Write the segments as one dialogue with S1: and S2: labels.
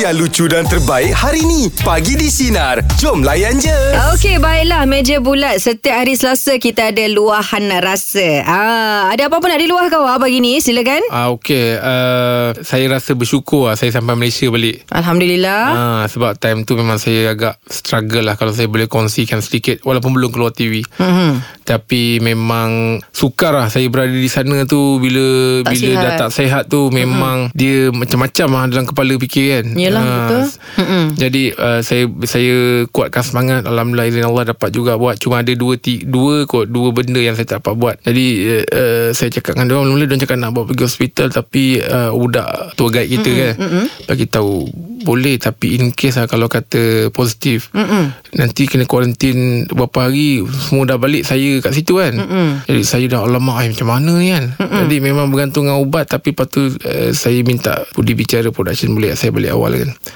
S1: yang lucu dan terbaik hari ni. Pagi di Sinar. Jom layan je.
S2: Okey, baiklah. Meja bulat. Setiap hari Selasa kita ada luahan rasa. Ah, ada apa-apa nak diluahkan awak pagi ni? Silakan.
S3: Ah okey, uh, saya rasa bersyukur lah saya sampai Malaysia balik.
S2: Alhamdulillah.
S3: Ah sebab time tu memang saya agak struggle lah kalau saya boleh kongsikan sedikit walaupun belum keluar TV.
S2: Mhm.
S3: Tapi memang sukar lah saya berada di sana tu bila
S2: Tak
S3: bila
S2: sihat.
S3: dah tak sihat tu memang dia macam-macam lah dalam kepala fikir kan.
S2: Yelah,
S3: Ah,
S2: betul. Mm-mm.
S3: Jadi uh, saya saya kuatkan semangat alhamdulillah izin Allah dapat juga buat cuma ada dua ti, dua kot dua benda yang saya tak dapat buat. Jadi uh, uh, saya cakap dengan dia orang mula dia cakap nak bawa pergi hospital tapi uh, budak tour guide kita mm-hmm. kan mm-hmm. bagi tahu boleh tapi in case lah kalau kata positif
S2: Mm-mm.
S3: nanti kena kuarantin beberapa hari semua dah balik saya kat situ kan
S2: Mm-mm.
S3: jadi saya dah alamak ay, macam mana ni kan Mm-mm. jadi memang bergantung dengan ubat tapi lepas tu uh, saya minta budi bicara production boleh saya balik awal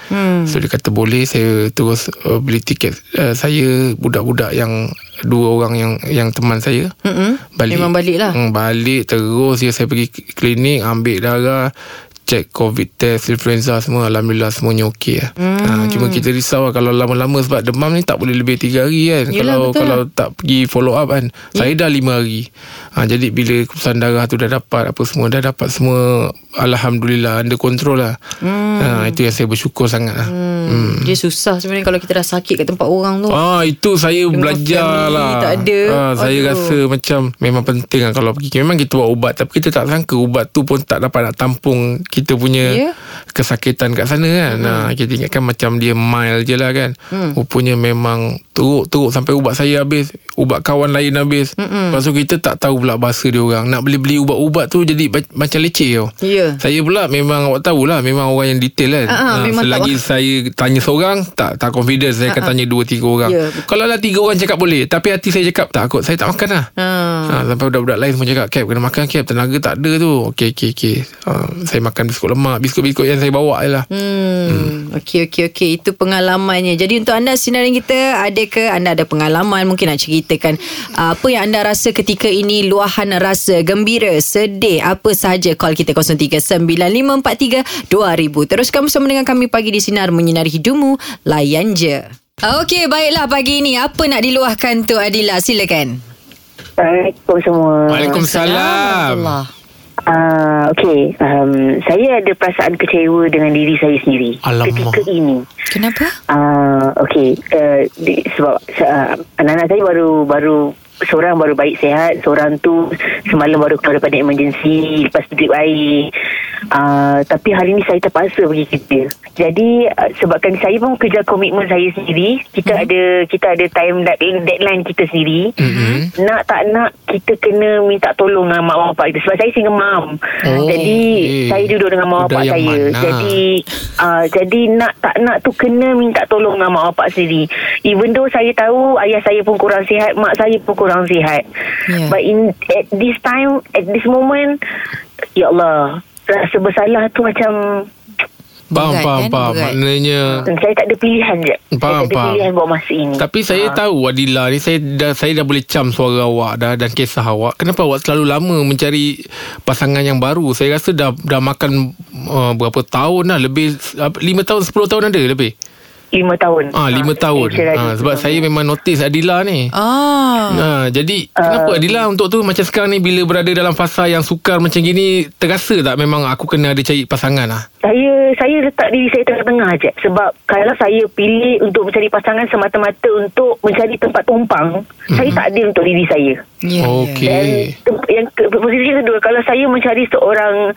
S2: Hmm.
S3: So dia kata boleh Saya terus uh, beli tiket uh, Saya budak-budak yang Dua orang yang yang teman saya
S2: Mm-mm.
S3: Balik
S2: Memang balik lah.
S3: hmm, Balik terus ya, Saya pergi klinik Ambil darah Cek covid test Influenza semua Alhamdulillah semuanya okey lah.
S2: Hmm.
S3: ha, Cuma kita risau lah Kalau lama-lama Sebab demam ni tak boleh lebih 3 hari kan
S2: Yelah,
S3: Kalau
S2: betul
S3: kalau
S2: lah.
S3: tak pergi follow up kan Saya dah 5 hari ha, Jadi bila keputusan darah tu dah dapat Apa semua Dah dapat semua Alhamdulillah Under control lah
S2: Hmm.
S3: ha, Itu yang saya bersyukur sangat lah
S2: Hmm. Dia susah sebenarnya kalau kita dah sakit kat tempat orang tu.
S3: Ah itu saya
S2: Dengan
S3: belajar lah.
S2: tak ada.
S3: Ah, saya
S2: Aduh.
S3: rasa macam memang penting lah kalau pergi. Memang kita buat ubat tapi kita tak sangka ubat tu pun tak dapat nak tampung kita punya
S2: Ya.
S3: kesakitan kat sana kan. Hmm. Nah, kita ingatkan macam dia mild je lah kan. Hmm. Rupanya memang teruk-teruk sampai ubat saya habis, ubat kawan lain habis. Hmm. Lepas tu kita tak tahu pula bahasa dia orang. Nak beli-beli ubat-ubat tu jadi macam leceh tau.
S2: Ya.
S3: Saya pula memang awak tahulah memang orang yang detail kan.
S2: Ah, memang
S3: selagi
S2: tahu.
S3: saya tanya seorang tak tak confident saya akan tanya dua tiga orang.
S2: Ya, betul.
S3: Kalau lah tiga orang cakap boleh tapi hati saya cakap tak kot saya tak makan lah.
S2: Ha.
S3: Ha, sampai budak-budak lain pun cakap Cap kena makan Cap Tenaga tak ada tu Okey okey okey ha, Saya makan biskut lemak Biskut-biskut yang saya bawa je lah
S2: Hmm. Okey okey okey itu pengalamannya. Jadi untuk anda sinarin kita ada ke anda ada pengalaman mungkin nak ceritakan uh, apa yang anda rasa ketika ini luahan rasa gembira, sedih, apa sahaja call kita 0395432000. Teruskan bersama dengan kami pagi di sinar menyinari hidupmu. Layan je. Okey baiklah pagi ini apa nak diluahkan tu Adila silakan.
S4: Assalamualaikum semua.
S3: Waalaikumsalam
S2: Allah.
S4: Uh, okay, um, saya ada perasaan kecewa dengan diri saya sendiri
S3: Alamak.
S4: ketika ini.
S2: Kenapa?
S4: Uh, okay, uh, di, sebab uh, anak-anak saya baru baru seorang baru baik sihat, seorang tu semalam baru keluar daripada emergency lepas tu drip air. Uh, tapi hari ni saya terpaksa pergi kerja. Jadi uh, sebabkan saya pun kerja komitmen saya sendiri, kita
S2: Hmm.
S4: ada kita ada time dead- deadline kita sendiri.
S3: mm-hmm.
S4: Nak tak nak kita kena minta tolong dengan mak bapak kita sebab saya single mom.
S3: Oh,
S4: jadi
S3: okey.
S4: saya duduk dengan mak bapak saya.
S3: mana?
S4: Jadi uh, jadi nak tak nak tu kena minta tolong dengan mak bapak sendiri. Even though saya tahu ayah saya pun kurang sihat, mak saya pun kurang sihat.
S2: Ya.
S4: But in at this time at this moment ya Allah rasa bersalah tu macam
S3: Faham
S2: Berat
S3: faham
S2: kan?
S3: faham
S2: Berat.
S3: Maknanya
S4: saya tak ada pilihan je.
S3: Faham,
S4: saya tak ada
S3: faham.
S4: pilihan buat masa ini.
S3: Tapi saya
S4: Ah.
S3: tahu Adila ni saya dah saya dah boleh cam suara awak dah dan kisah awak. Kenapa awak selalu lama mencari pasangan yang baru? Saya rasa dah dah makan uh, berapa tahun dah lebih uh, 5 tahun 10 tahun ada lebih.
S4: Lima tahun.
S3: Ah 5 tahun.
S4: saya
S3: Ah,
S4: lagi
S3: sebab
S4: lima
S3: saya
S4: tahun.
S3: memang notice Adila ni.
S2: Ah.
S3: Ha, jadi kenapa Adila untuk tu macam sekarang ni bila berada dalam fasa yang sukar macam gini terasa tak memang aku kena ada cari pasangan lah.
S4: Saya saya letak diri saya tengah-tengah je sebab kalau saya pilih untuk mencari pasangan semata-mata untuk mencari tempat tumpang, mm-hmm. saya tak adil untuk diri saya.
S2: Ya, ya.
S3: Okey.
S4: Dan yang ke, posisi kedua kalau saya mencari seorang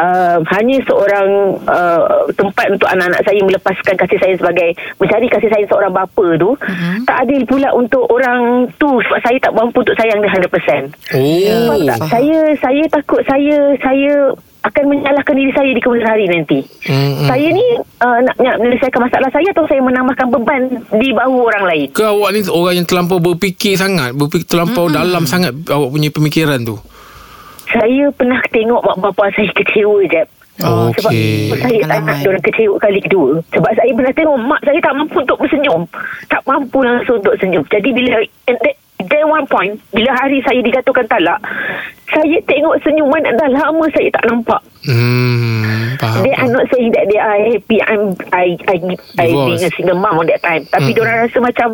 S4: uh, hanya seorang uh, tempat untuk anak-anak saya melepaskan kasih sayang sebagai mencari kasih sayang seorang bapa tu
S2: Mhm.
S4: tak adil pula untuk orang tu sebab saya tak mampu untuk sayang dia 100%.
S3: Oh.
S4: Tak? Saya saya takut saya saya akan menyalahkan diri saya di kemudian hari nanti.
S3: Mm-mm.
S4: Saya ni uh, nak, nak menyelesaikan masalah saya atau saya menambahkan beban di bahu orang lain.
S3: Ke awak ni orang yang terlampau berfikir sangat Berfikir terlampau mm-hmm. dalam sangat Awak punya pemikiran tu
S4: Saya pernah tengok mak bapak saya kecewa je.
S3: Oh,
S4: Sebab
S3: okey.
S4: saya tak nak diorang kecewa kali kedua. Sebab saya pernah tengok mak saya tak mampu untuk bersenyum. Tak mampu langsung untuk senyum. Jadi bila at that, there one point bila hari saya digatuhkan talak saya tengok senyuman dah lama saya tak nampak
S3: Hmm, faham.
S4: They are not saying that they are happy. I'm I I I being a single mom on that time. Tapi
S3: Mm-mm.
S4: mm. orang rasa macam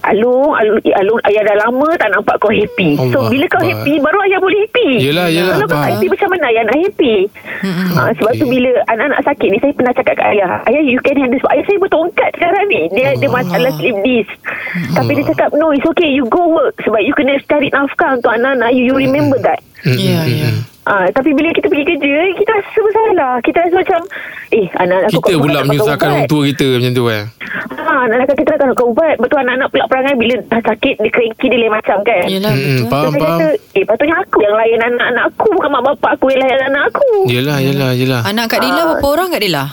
S4: Alung, alung, alung ayah dah lama tak nampak kau happy.
S3: Allah
S4: so bila kau happy baru ayah boleh happy.
S3: Yelah, yelah,
S4: Kalau kau happy macam mana ayah nak happy? Ha, sebab tu bila anak-anak sakit ni saya pernah cakap kat ayah, ayah you can handle sebab ayah saya bertongkat sekarang ni. Dia ada masalah sleep disc. Tapi dia cakap no it's okay you go work sebab you kena cari nafkah untuk anak-anak you. You remember that.
S2: Ya,
S3: mm,
S2: ya.
S3: mm.
S4: Ah, tapi bila kita pergi kerja, kita rasa bersalah. Kita rasa macam, eh, anak-anak aku
S3: Kita pula menyusahkan orang tua kita macam tu eh.
S4: Ha, anak-anak kita nak makan ubat. Betul anak-anak pula perangai bila dah sakit, dia cranky, dia lain macam kan.
S2: Yelah
S3: Mm, mm,
S2: betul.
S3: Faham, faham.
S4: kata, eh, patutnya aku yang layan anak-anak aku. Bukan mak bapak aku yang layan anak aku.
S3: Yelah, yelah, yelah.
S2: Anak Kak Dila
S4: Ah.
S2: berapa orang Kak Dila?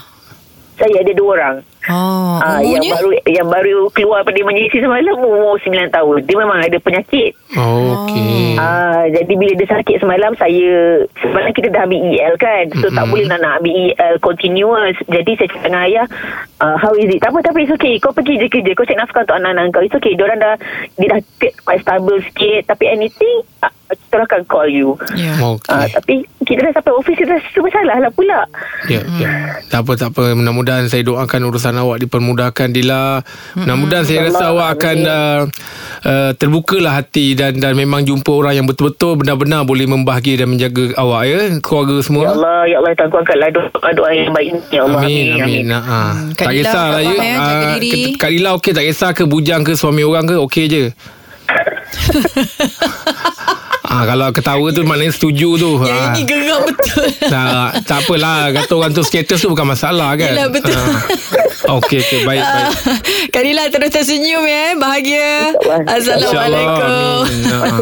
S4: Saya ada dua orang.
S2: Oh,
S4: Ah, yang baru yang baru keluar pada menyisi semalam umur 9 tahun. Dia memang ada penyakit.
S3: Oh, Okey.
S4: Ah, jadi bila dia sakit semalam saya semalam kita dah ambil EL kan. So mm-hmm. tak boleh nak, nak ambil EL continuous. Jadi saya cakap dengan ayah, uh, how is it? Tak apa tapi it's okay. Kau pergi je kerja. Kau cek nafkah untuk anak-anak kau. It's okay. Diorang dah dia dah quite stable sikit tapi anything uh, kita akan call you.
S2: Ya.
S3: Okey.
S4: Ah, tapi kita dah sampai office kita rasa bersalah lah pula.
S3: Ya, ya. Tak apa, tak apa. Mudah-mudahan saya doakan urusan awak dipermudahkan Dila. Mudah-mudahan saya rasa
S4: Allah,
S3: awak akan uh, uh, terbukalah hati dan dan memang jumpa orang yang betul-betul benar-benar boleh membahagia dan menjaga awak ya, keluarga
S4: Ya
S3: semua.
S4: Allah, ya Allah tangguh angkatlah doa-doa yang baik ni. Ya Allah.
S3: Amin, amin. amin. Ha.
S2: Kak
S3: Tak
S2: Dila,
S3: kisahlah
S2: tak
S3: ya.
S2: apa, eh, jaga
S3: Ah, Kak Dila okey tak kisah ke bujang ke suami orang ke okey je. Ah kalau ketawa tu maknanya setuju tu.
S2: Yang
S3: Ah.
S2: ini geram betul.
S3: Tak, tak apalah Kata orang tu status tu bukan masalah kan
S2: Yelah, betul.
S3: Ah. Okey okey baik baik
S2: Kak Dila terus tersenyum ya. Bahagia. Assalamualaikum.
S3: Ah.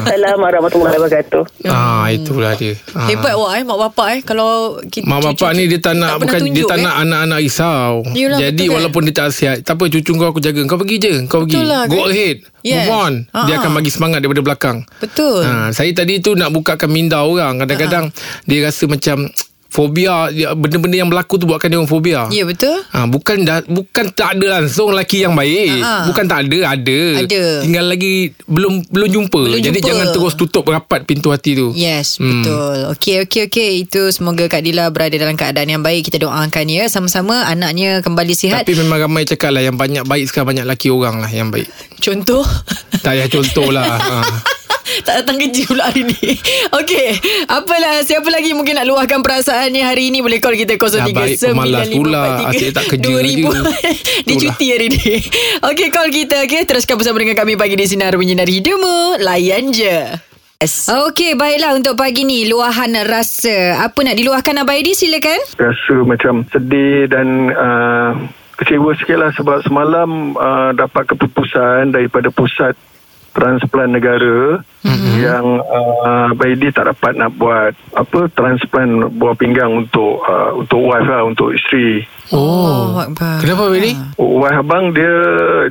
S4: Assalamualaikum warahmatullahi wabarakatuh.
S3: Ah itulah dia. Ah.
S2: Hebat wah eh mak bapak eh kalau kita
S3: Mak bapak ni dia tak nak
S2: pernah
S3: bukan dia
S2: tunjuk,
S3: tak
S2: eh.
S3: nak anak-anak risau.
S2: Yelah,
S3: Jadi
S2: betul kan?
S3: walaupun dia tak sihat, tak apa cucu kau aku jaga. Kau pergi je, kau pergi.
S2: Betul lah,
S3: Go
S2: kan?
S3: ahead.
S2: Yes.
S3: Move on. Dia
S2: Ah,
S3: akan bagi semangat daripada belakang.
S2: Betul.
S3: Ha, saya tadi tu nak bukakan minda orang. Kadang-kadang dia rasa macam fobia dia- benda-benda yang berlaku tu buatkan dia orang fobia.
S2: Ya betul.
S3: Ha, bukan dah, bukan tak ada langsung lelaki yang baik.
S2: Ha.
S3: Bukan tak ada, ada.
S2: Ada.
S3: Tinggal lagi belum belum jumpa.
S2: Belum
S3: Jadi
S2: jumpa.
S3: jangan terus tutup rapat pintu hati tu.
S2: Yes,
S3: Hmm.
S2: betul. Okey, okey, okey. Itu semoga Kak Dila berada dalam keadaan yang baik. Kita doakan ya. Sama-sama anaknya kembali sihat.
S3: Tapi memang ramai cakap lah yang banyak baik sekarang banyak lelaki orang lah yang baik.
S2: Contoh.
S3: Tak payah contoh lah. ha.
S2: Tak datang kerja pula hari ni. Okey. Apalah, siapa lagi mungkin nak luahkan perasaannya hari ini. Boleh call kita 03
S3: Dah baik, pemalas pula. Asyik tak kerja
S2: 2000.
S3: je.
S2: Dia cuti hari ni. Okey, call kita. Okay. Teruskan bersama dengan kami pagi di Sinar Menyinari Hidupmu. Layan je. Yes. Okey, baiklah untuk pagi ni luahan rasa. Apa nak diluahkan Abang Aidi silakan.
S5: rasa macam sedih dan uh, kecewa sikit lah sebab semalam uh, dapat keputusan daripada pusat transplant negara mm-hmm. yang uh, Baidi tak dapat nak buat apa transplant buah pinggang untuk uh, untuk wife lah untuk isteri
S2: Oh, Akbar.
S3: Kenapa Bini?
S5: wife abang dia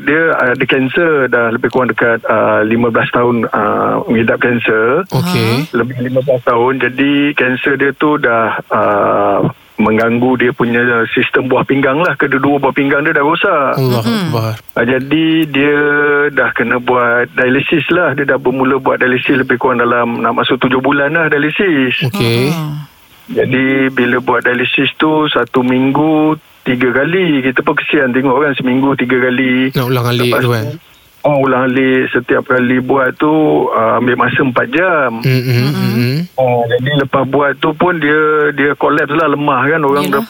S5: dia ada kanser dah lebih kurang dekat uh, 15 tahun uh, mengidap kanser
S3: Okey.
S5: lebih 15 tahun jadi kanser dia tu dah uh, mengganggu dia punya sistem buah pinggang lah kedua-dua buah pinggang dia dah rosak
S3: Allah Akbar.
S5: uh, jadi dia dah kena buat dialisis lah dia dah bermula buat dialisis lebih kurang dalam nak masuk 7 bulan lah dialisis
S3: Okey.
S2: Ah.
S5: Jadi bila buat dialisis tu satu minggu tiga kali. Kita pun kesian tengok kan seminggu tiga kali.
S3: Nak ulang alik tu kan.
S5: Oh ulang alik. Setiap kali buat tu uh, ambil masa 4 jam.
S3: Hmm, hmm, hmm.
S5: Oh, jadi lepas buat tu pun dia dia collapse lah lemah kan. Orang dah,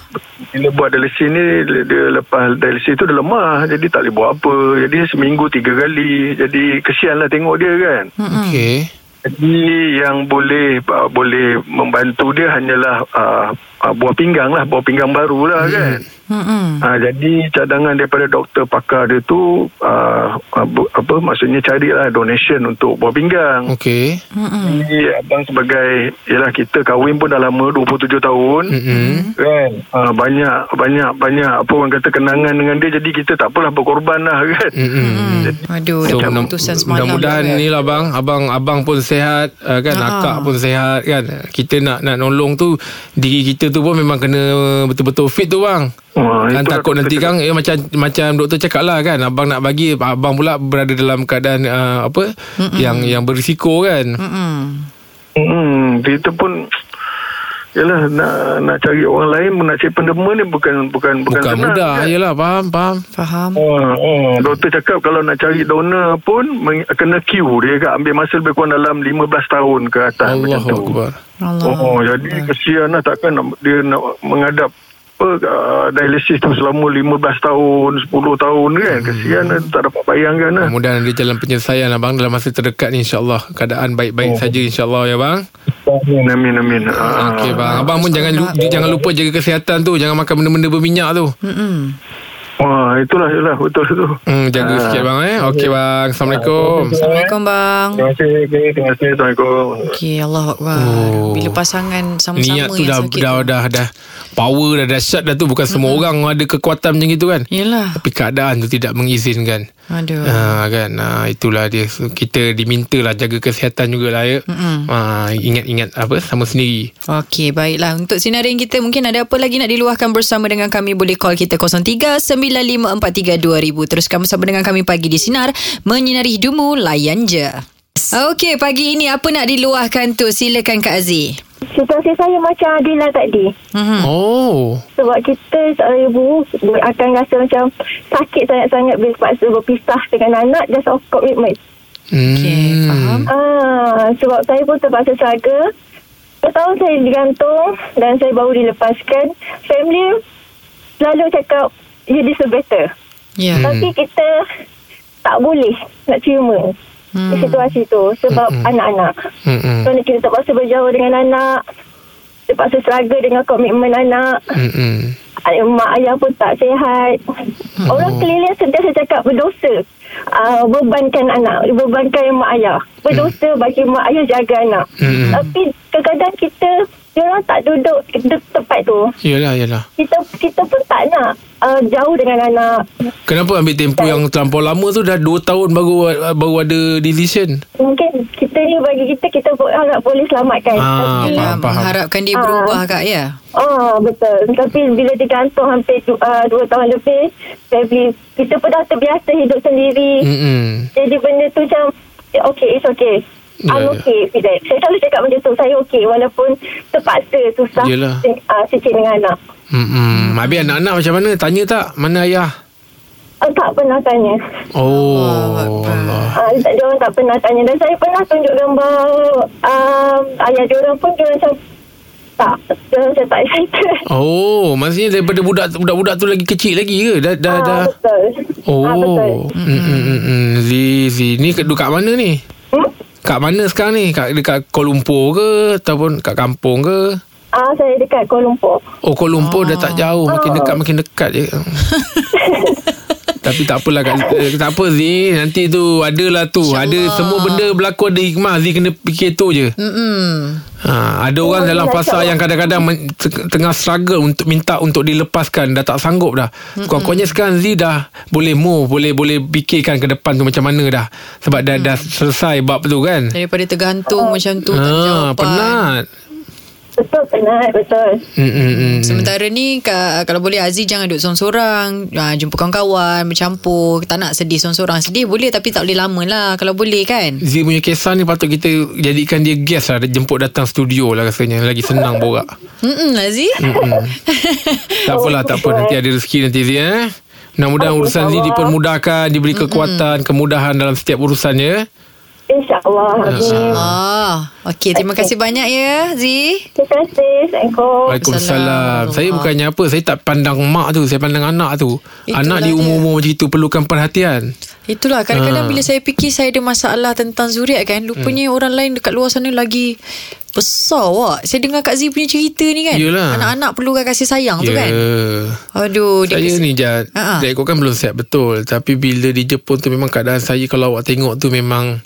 S5: bila buat dialisis ni dia, lepas dialisis tu dia lemah. Jadi tak boleh buat apa. Jadi seminggu tiga kali. Jadi kesian lah tengok dia kan.
S3: Okey.
S5: Jadi yang boleh uh, boleh membantu dia hanyalah uh, uh, buah pinggang lah buah pinggang baru lah kan
S2: Mm-mm.
S5: Ha, jadi cadangan daripada doktor pakar dia tu uh, uh, bu- apa maksudnya carilah donation untuk buah pinggang.
S3: Okey.
S5: Jadi abang sebagai yalah kita kahwin pun dah lama 27 tahun.
S3: Hmm.
S5: Kan uh, banyak banyak banyak apa orang kata kenangan dengan dia jadi kita tak apalah berkorban lah kan.
S3: Hmm.
S2: Aduh,
S3: So, mudah-
S2: keputusan semalam.
S3: mudah-mudahan ni lah bang Abang abang pun sihat uh, kan
S2: Ha.
S3: Akak pun sihat kan Kita nak nak nolong tu Diri kita tu pun memang kena betul-betul fit tu bang.
S5: Wah,
S3: kan takut nanti kan eh, macam macam doktor cakap lah kan abang nak bagi abang pula berada dalam keadaan uh, apa Mm-mm. yang yang berisiko kan.
S2: Mm-mm.
S5: Hmm, kita pun Yalah nak nak cari orang lain nak cari pendema ni bukan bukan bukan,
S3: Bukan
S5: senang,
S3: mudah.
S5: kan?
S3: Yalah faham faham.
S2: Faham.
S5: Oh, oh, doktor cakap kalau nak cari donor pun meng, kena queue dia cakap ambil masa lebih kurang dalam 15 tahun ke atas macam
S3: Allahu
S5: tu.
S3: akbar.
S2: Allah.
S5: Oh, jadi kesian lah takkan dia nak menghadap apa uh, dialisis tu selama 15 tahun 10 tahun kan kesian lah tak dapat bayangkan lah
S3: Mudah-mudahan ada jalan penyelesaian abang dalam masa terdekat ni insyaallah keadaan baik-baik
S5: Oh.
S3: saja insyaallah ya bang.
S5: amin amin amin Ah.
S3: Okey bang, abang pun jangan lu- jangan lupa jaga kesihatan tu, jangan makan benda-benda berminyak tu.
S2: Mm-mm.
S5: Wah, itulah itulah betul tu.
S3: Hmm, jaga sikit bang eh. Okey bang, assalamualaikum.
S2: Assalamualaikum bang.
S5: Terima kasih, okay, terima kasih. Assalamualaikum.
S2: Okey, Allah Akbar.
S3: Oh.
S2: Bila pasangan sama-sama
S3: Niat tu
S2: yang
S3: dah
S2: sakit
S3: dah,
S2: tu.
S3: dah dah power dah dahsyat dah tu bukan semua orang ada kekuatan macam itu kan.
S2: Yelah.
S3: Tapi keadaan tu tidak mengizinkan.
S2: Aduh.
S3: Ha, kan ha, itulah dia So, kita diminta lah jaga kesihatan jugalah ya.
S2: Mm-mm.
S3: Ha, ingat-ingat apa sama sendiri.
S2: Okey, baiklah. Untuk sinarin kita mungkin ada apa lagi nak diluahkan bersama dengan kami boleh call kita 0395432000. Teruskan bersama dengan kami pagi di Sinar menyinari hidupmu layan je. Okey, pagi ini apa nak diluahkan tu? Silakan Kak Aziz.
S6: Situasi saya macam Adila tadi.
S2: Mhm.
S3: Oh.
S6: Sebab kita seorang ibu akan rasa macam sakit sangat-sangat bila terpaksa berpisah dengan anak just of commitment.
S3: Hmm.
S2: Okey, faham.
S6: Ah, sebab saya pun terpaksa struggle. Setahun saya digantung dan saya baru dilepaskan. Family selalu cakap you deserve better.
S2: Ya.
S6: Hmm. Tapi kita tak boleh nak terima
S2: Hmm.
S6: hmm. situasi tu sebab
S3: Hmm.
S6: hmm. anak-anak.
S3: Hmm.
S6: Kerana kita terpaksa berjauh dengan anak. Terpaksa struggle dengan komitmen anak.
S3: Hmm.
S6: Ay- mak ayah pun tak sihat.
S3: Hmm.
S6: Orang keliling sentiasa cakap berdosa. Uh, bebankan anak, bebankan mak ayah. Berdosa bagi mak ayah jaga anak.
S3: Hmm.
S6: Tapi kadang-kadang kita orang tak duduk di tempat tu.
S3: Yalah, yalah.
S6: Kita kita pun tak nak uh, jauh dengan anak.
S3: Kenapa ambil tempoh yang terlampau lama tu dah 2 tahun baru baru ada decision?
S6: Mungkin kita ni bagi kita kita pun harap boleh selamatkan.
S3: Ah,
S6: Tapi
S3: faham, faham.
S2: Mengharapkan dia
S6: Ah.
S2: berubah Kak ya.
S6: Ah betul. Tapi bila digantung hampir du, uh, dua tahun lebih, family kita pun dah terbiasa hidup sendiri.
S3: Hmm.
S6: Jadi benda tu macam okay, it's okay.
S3: Ya,
S6: I'm
S3: ya.
S6: okay with that. Saya selalu cakap macam tu. Saya okay walaupun terpaksa susah
S3: Yelah.
S6: uh, cicit dengan anak.
S3: Hmm. Habis anak-anak macam mana? Tanya tak? Mana ayah?
S6: Uh, tak pernah tanya.
S3: Oh, Allah.
S6: Uh, dia orang tak pernah tanya. Dan saya pernah tunjuk gambar um, ayah dia orang pun dia macam tak. Dia macam tak excited.
S3: Oh, maksudnya daripada budak budak-budak tu lagi kecil lagi ke? Dah dah
S6: Ah,
S3: dah.
S6: betul.
S3: Oh.
S6: Ah, betul.
S3: Hmm, hmm, hmm, hmm. Zi, Zi. Ni kat kat mana ni? Kat mana sekarang ni? Kat dekat Kuala Lumpur ke ataupun kat kampung ke?
S6: Ah, saya dekat Kuala Lumpur.
S3: Oh, Kuala Lumpur dah tak jauh, makin dekat makin dekat je. Tapi tak apalah kat, eh, Tak apa Zi Nanti tu Adalah tu. Ada semua benda berlaku Ada hikmah. Zi kena fikir tu je.
S2: Mm-mm.
S3: ha, Ada orang dalam fasa Yang kadang-kadang men- te- Tengah struggle Untuk minta Untuk dilepaskan. Dah tak sanggup dah. Kurang-kurangnya sekarang Zi dah Boleh move Boleh boleh fikirkan ke depan tu Macam mana dah. Sebab dah, dah selesai Bab tu kan.
S2: Daripada tergantung macam tu
S3: ha. Penat
S6: Betul, penat. Betul.
S3: hmm, hmm, hmm.
S2: Sementara ni ka- kalau boleh Aziz jangan duduk seorang-seorang. Ha, jumpa kawan-kawan, bercampur. Tak nak sedih seorang-seorang. Sedih boleh tapi tak boleh lama lah kalau boleh kan.
S3: Z punya kisah ni patut kita jadikan dia guest lah. Jemput datang studio lah rasanya. Lagi senang borak.
S2: Hmm, Aziz.
S3: Tak apalah, tak apa. Nanti ada rezeki nanti Z eh. Mudah-mudahan urusan Z dipermudahkan, diberi kekuatan, kemudahan dalam setiap urusannya.
S6: InsyaAllah. Amin.
S2: Ah, okey terima kasih banyak ya Zi.
S6: Terima kasih. Assalamualaikum.
S3: Waalaikumsalam.
S2: Salam.
S3: Saya bukannya apa, saya tak pandang mak tu, saya pandang anak tu.
S2: Itulah
S3: anak di umur-umur macam itu perlukan perhatian.
S2: Itulah kadang-kadang
S3: Ah.
S2: bila saya fikir saya ada masalah tentang zuriat kan, lupanya
S3: Hmm.
S2: orang lain dekat luar sana lagi besar wak. Saya dengar Kak Z punya cerita ni kan.
S3: Yelah.
S2: Anak-anak perlukan kasih sayang tu
S3: Ya.
S2: kan. Aduh, dia
S3: Saya
S2: kes-
S3: ni Jad. Dia ikutkan belum siap betul Tapi bila di Jepun tu Memang keadaan saya Kalau awak tengok tu memang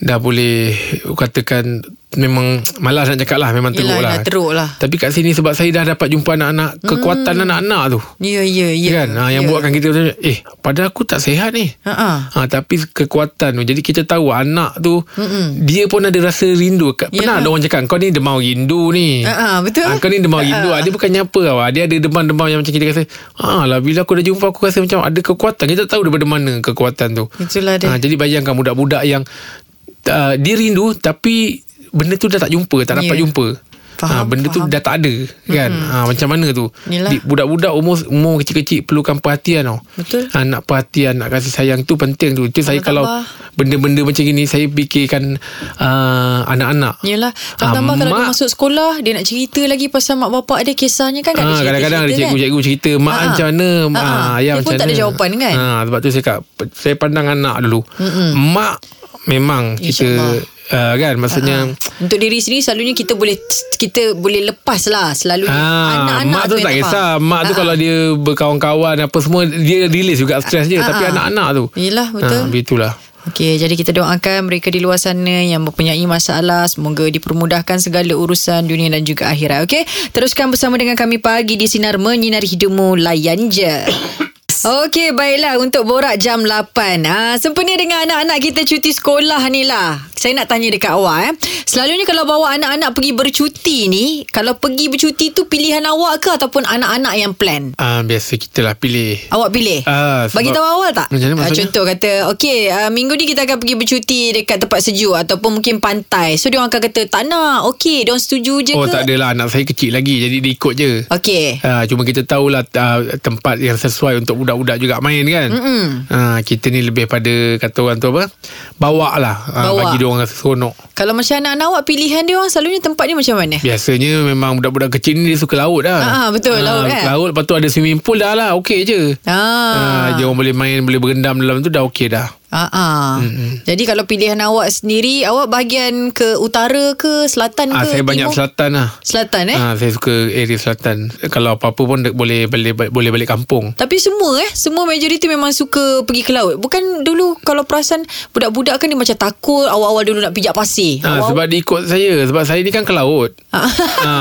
S3: dah boleh katakan memang malas nak cakap lah memang teruk
S2: Yelah,
S3: lah
S2: teruk lah.
S3: tapi kat sini sebab saya dah dapat jumpa anak-anak kekuatan anak-anak tu
S2: Ya, ya, ya.
S3: kan ha, yang
S2: ya.
S3: buatkan kita macam, eh pada aku tak sihat ni
S2: Ha, ha.
S3: Ha, tapi kekuatan tu Jadi kita tahu Anak tu Mm-mm. Dia pun ada rasa rindu Pernah
S2: Yalah.
S3: ada orang cakap Kau ni demam rindu ni
S2: Ha, ha, betul.
S3: ha, Kau ni demam rindu ha. Dia bukannya apa tau Dia ada demam-demam Yang macam kita rasa ha, lah, Bila aku dah jumpa Aku rasa macam ada kekuatan Kita tahu daripada mana Kekuatan tu
S2: Itulah dia.
S3: ha, Jadi bayangkan budak-budak yang uh, Dia rindu Tapi Benda tu dah tak jumpa Tak dapat
S2: Ya.
S3: jumpa
S2: Faham,
S3: ha, benda
S2: faham.
S3: tu dah tak ada kan ha, macam mana tu
S2: Yelah.
S3: Budak-budak umur umur kecil-kecil perlukan perhatian tau
S2: Betul.
S3: ha, nak perhatian nak kasih sayang tu penting tu itu saya kalau
S2: Tambah-tambah.
S3: benda-benda macam gini saya fikirkan uh, anak-anak
S2: Yelah
S3: Ah,
S2: Tambah kalau dia
S3: mak-
S2: masuk sekolah Dia nak cerita lagi Pasal mak bapak ada Kisahnya kan
S3: Ah, kadang-kadang ada cikgu-cikgu cerita mak
S2: ah.
S3: macam mana
S2: ah. ah,
S3: ayah
S2: Dia pun
S3: macam
S2: tak ada
S3: mana.
S2: jawapan kan?
S3: ah, sebab tu saya cakap saya pandang anak dulu Mm-mm. mak memang kita uh, kan maksudnya
S2: Untuk diri sendiri Selalunya kita boleh Kita boleh lepas lah Selalunya
S3: Ah,
S2: Anak-anak
S3: mak tu tak kisah. Mak tu
S2: Ah,
S3: kalau dia berkawan-kawan Apa semua Dia release juga stres dia
S2: Ah,
S3: Tapi
S2: ah.
S3: anak-anak tu
S2: Yelah, betul.
S3: ah, Begitulah
S2: Okey, jadi kita doakan mereka di luar sana yang mempunyai masalah semoga dipermudahkan segala urusan dunia dan juga akhirat. Okey, teruskan bersama dengan kami pagi di sinar menyinari hidupmu layan je. Okey, baiklah untuk borak jam 8. Ah, sempena dengan anak-anak kita cuti sekolah ni lah. Saya nak tanya dekat awak eh. Selalunya kalau bawa anak-anak pergi bercuti ni, kalau pergi bercuti tu pilihan awak ke ataupun anak-anak yang plan?
S3: ah, Biasa kita lah pilih
S2: Awak pilih?
S3: Ah, sebab-
S2: Bagi tahu awal tak?
S3: Macam mana
S2: Ah,
S3: maksudnya?
S2: contoh kata, okey, uh, minggu ni kita akan pergi bercuti dekat tempat sejuk ataupun mungkin pantai. So dia orang akan kata, tak nak. Okey, dia orang setuju je
S3: Oh
S2: ke?
S3: tak adalah Anak saya kecil lagi Jadi dia ikut je
S2: Okey.
S3: Ha, cuma kita tahulah uh, tempat yang sesuai untuk budak-budak juga main kan. Ha, kita ni lebih pada kata orang tu apa? Bawa lah. Ha,
S2: Bawa.
S3: bagi dia orang rasa seronok.
S2: Kalau macam anak-anak awak pilihan dia orang selalunya tempat dia macam mana?
S3: Biasanya memang budak-budak kecil ni dia suka laut dah.
S2: Ah, betul, laut, kan?
S3: Laut lepas tu ada swimming pool dah lah. Okey je.
S2: Ah.
S3: Ha, dia orang boleh main, boleh berendam dalam tu dah okey dah.
S2: Ah, ah. Jadi kalau pilihan awak sendiri, awak bahagian ke utara ke selatan
S3: Ah,
S2: ke
S3: saya banyak
S2: timur?
S3: selatan lah.
S2: Selatan eh?
S3: Ah, saya suka area selatan. Kalau apa-apa pun boleh boleh boleh balik kampung.
S2: Tapi semua eh Semua majoriti memang suka pergi ke laut Bukan dulu Kalau perasan Budak-budak kan dia macam takut Awal-awal dulu nak pijak pasir Awal-
S3: sebab dia ikut saya Sebab saya ni kan ke laut
S2: Ah.
S3: ha,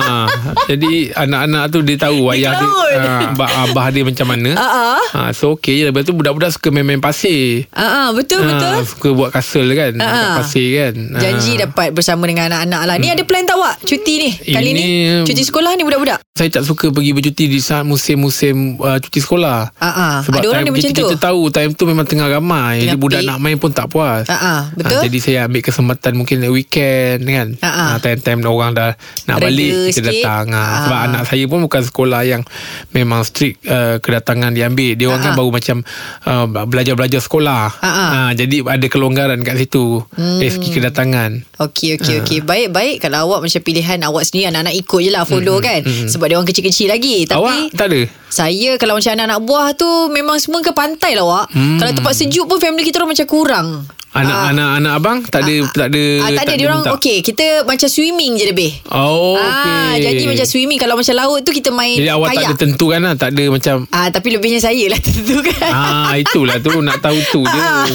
S3: Jadi anak-anak tu Dia tahu ayah dia ha, abah, abah dia macam mana
S2: Ah, ah.
S3: ha, So okey je Lepas tu budak-budak suka main-main pasir
S2: Ah, ah, betul betul.
S3: ha, Suka buat castle kan
S2: Ah,
S3: Dekat
S2: ah.
S3: pasir kan ha.
S2: Janji dapat bersama dengan anak-anak lah. Ni ada plan tak awak cuti ni? Kali ni
S3: Ini-
S2: cuti sekolah ni budak-budak.
S3: Saya tak suka pergi bercuti Di saat musim-musim uh, Cuti sekolah
S2: Ah, ah.
S3: Sebab
S2: Ada orang
S3: time
S2: dia macam
S3: kita,
S2: tu.
S3: Kita tahu Time tu memang tengah ramai
S2: Tengah
S3: Jadi budak
S2: peak.
S3: nak main pun tak puas
S2: Ah, ah, betul.
S3: Ah, Jadi saya ambil kesempatan Mungkin weekend kan
S2: Ah, ah.
S3: Ah, Time-time orang dah Nak
S2: Reda
S3: balik Kita
S2: sikit.
S3: datang ah.
S2: Ah.
S3: Sebab anak saya pun Bukan sekolah yang Memang strict uh, Kedatangan diambil Dia orang
S2: Ah,
S3: kan
S2: ah.
S3: baru macam uh, Belajar-belajar sekolah
S2: Ah, ah.
S3: Ah, Jadi ada kelonggaran kat situ
S2: Hmm.
S3: Dari segi kedatangan
S2: Okey okey okey. Baik-baik kalau awak macam pilihan awak sendiri anak-anak ikut je lah follow kan. Sebab dia orang kecil-kecil lagi. Tapi
S3: Awak tak ada
S2: saya kalau macam anak-anak buah tu memang semua ke pantai lah awak.
S3: Hmm.
S2: Kalau tempat sejuk pun family kita orang macam kurang.
S3: Anak-anak anak abang? Tak ada Tak ada
S2: Ah, tak ada dia orang okey kita macam swimming je lebih.
S3: Oh
S2: Ah,
S3: okey.
S2: jadi macam swimming. Kalau macam laut tu kita main
S3: Jadi awak tak
S2: kayak.
S3: ada tentukan lah Tak ada macam
S2: Ah tapi lebihnya saya lah tentu kan.
S3: Ah itulah tu nak tahu tu je.
S2: Ah,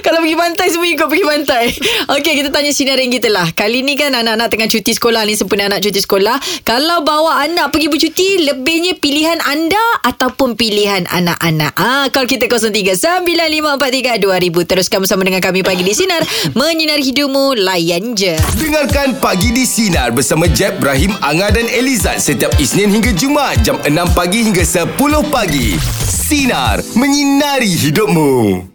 S2: Kalau pergi pantai Semua ikut pergi pantai. Okey kita tanya sinarin kita lah. Kali ni kan anak-anak tengah cuti sekolah ni Sempena anak cuti sekolah. Kalau bawa anak pergi bercuti Lebihnya pilihan anda Ataupun pilihan anak-anak? Ah, Call kita 03-9543-2000. Teruskan bersama dengan kami Pagi di Sinar Menyinari hidupmu Layan je
S1: Dengarkan Pagi di Sinar bersama Jeb, Ibrahim, Anga dan Elizad setiap Isnin hingga Jumaat jam 6 pagi hingga 10 pagi. Sinar. Menyinari hidupmu.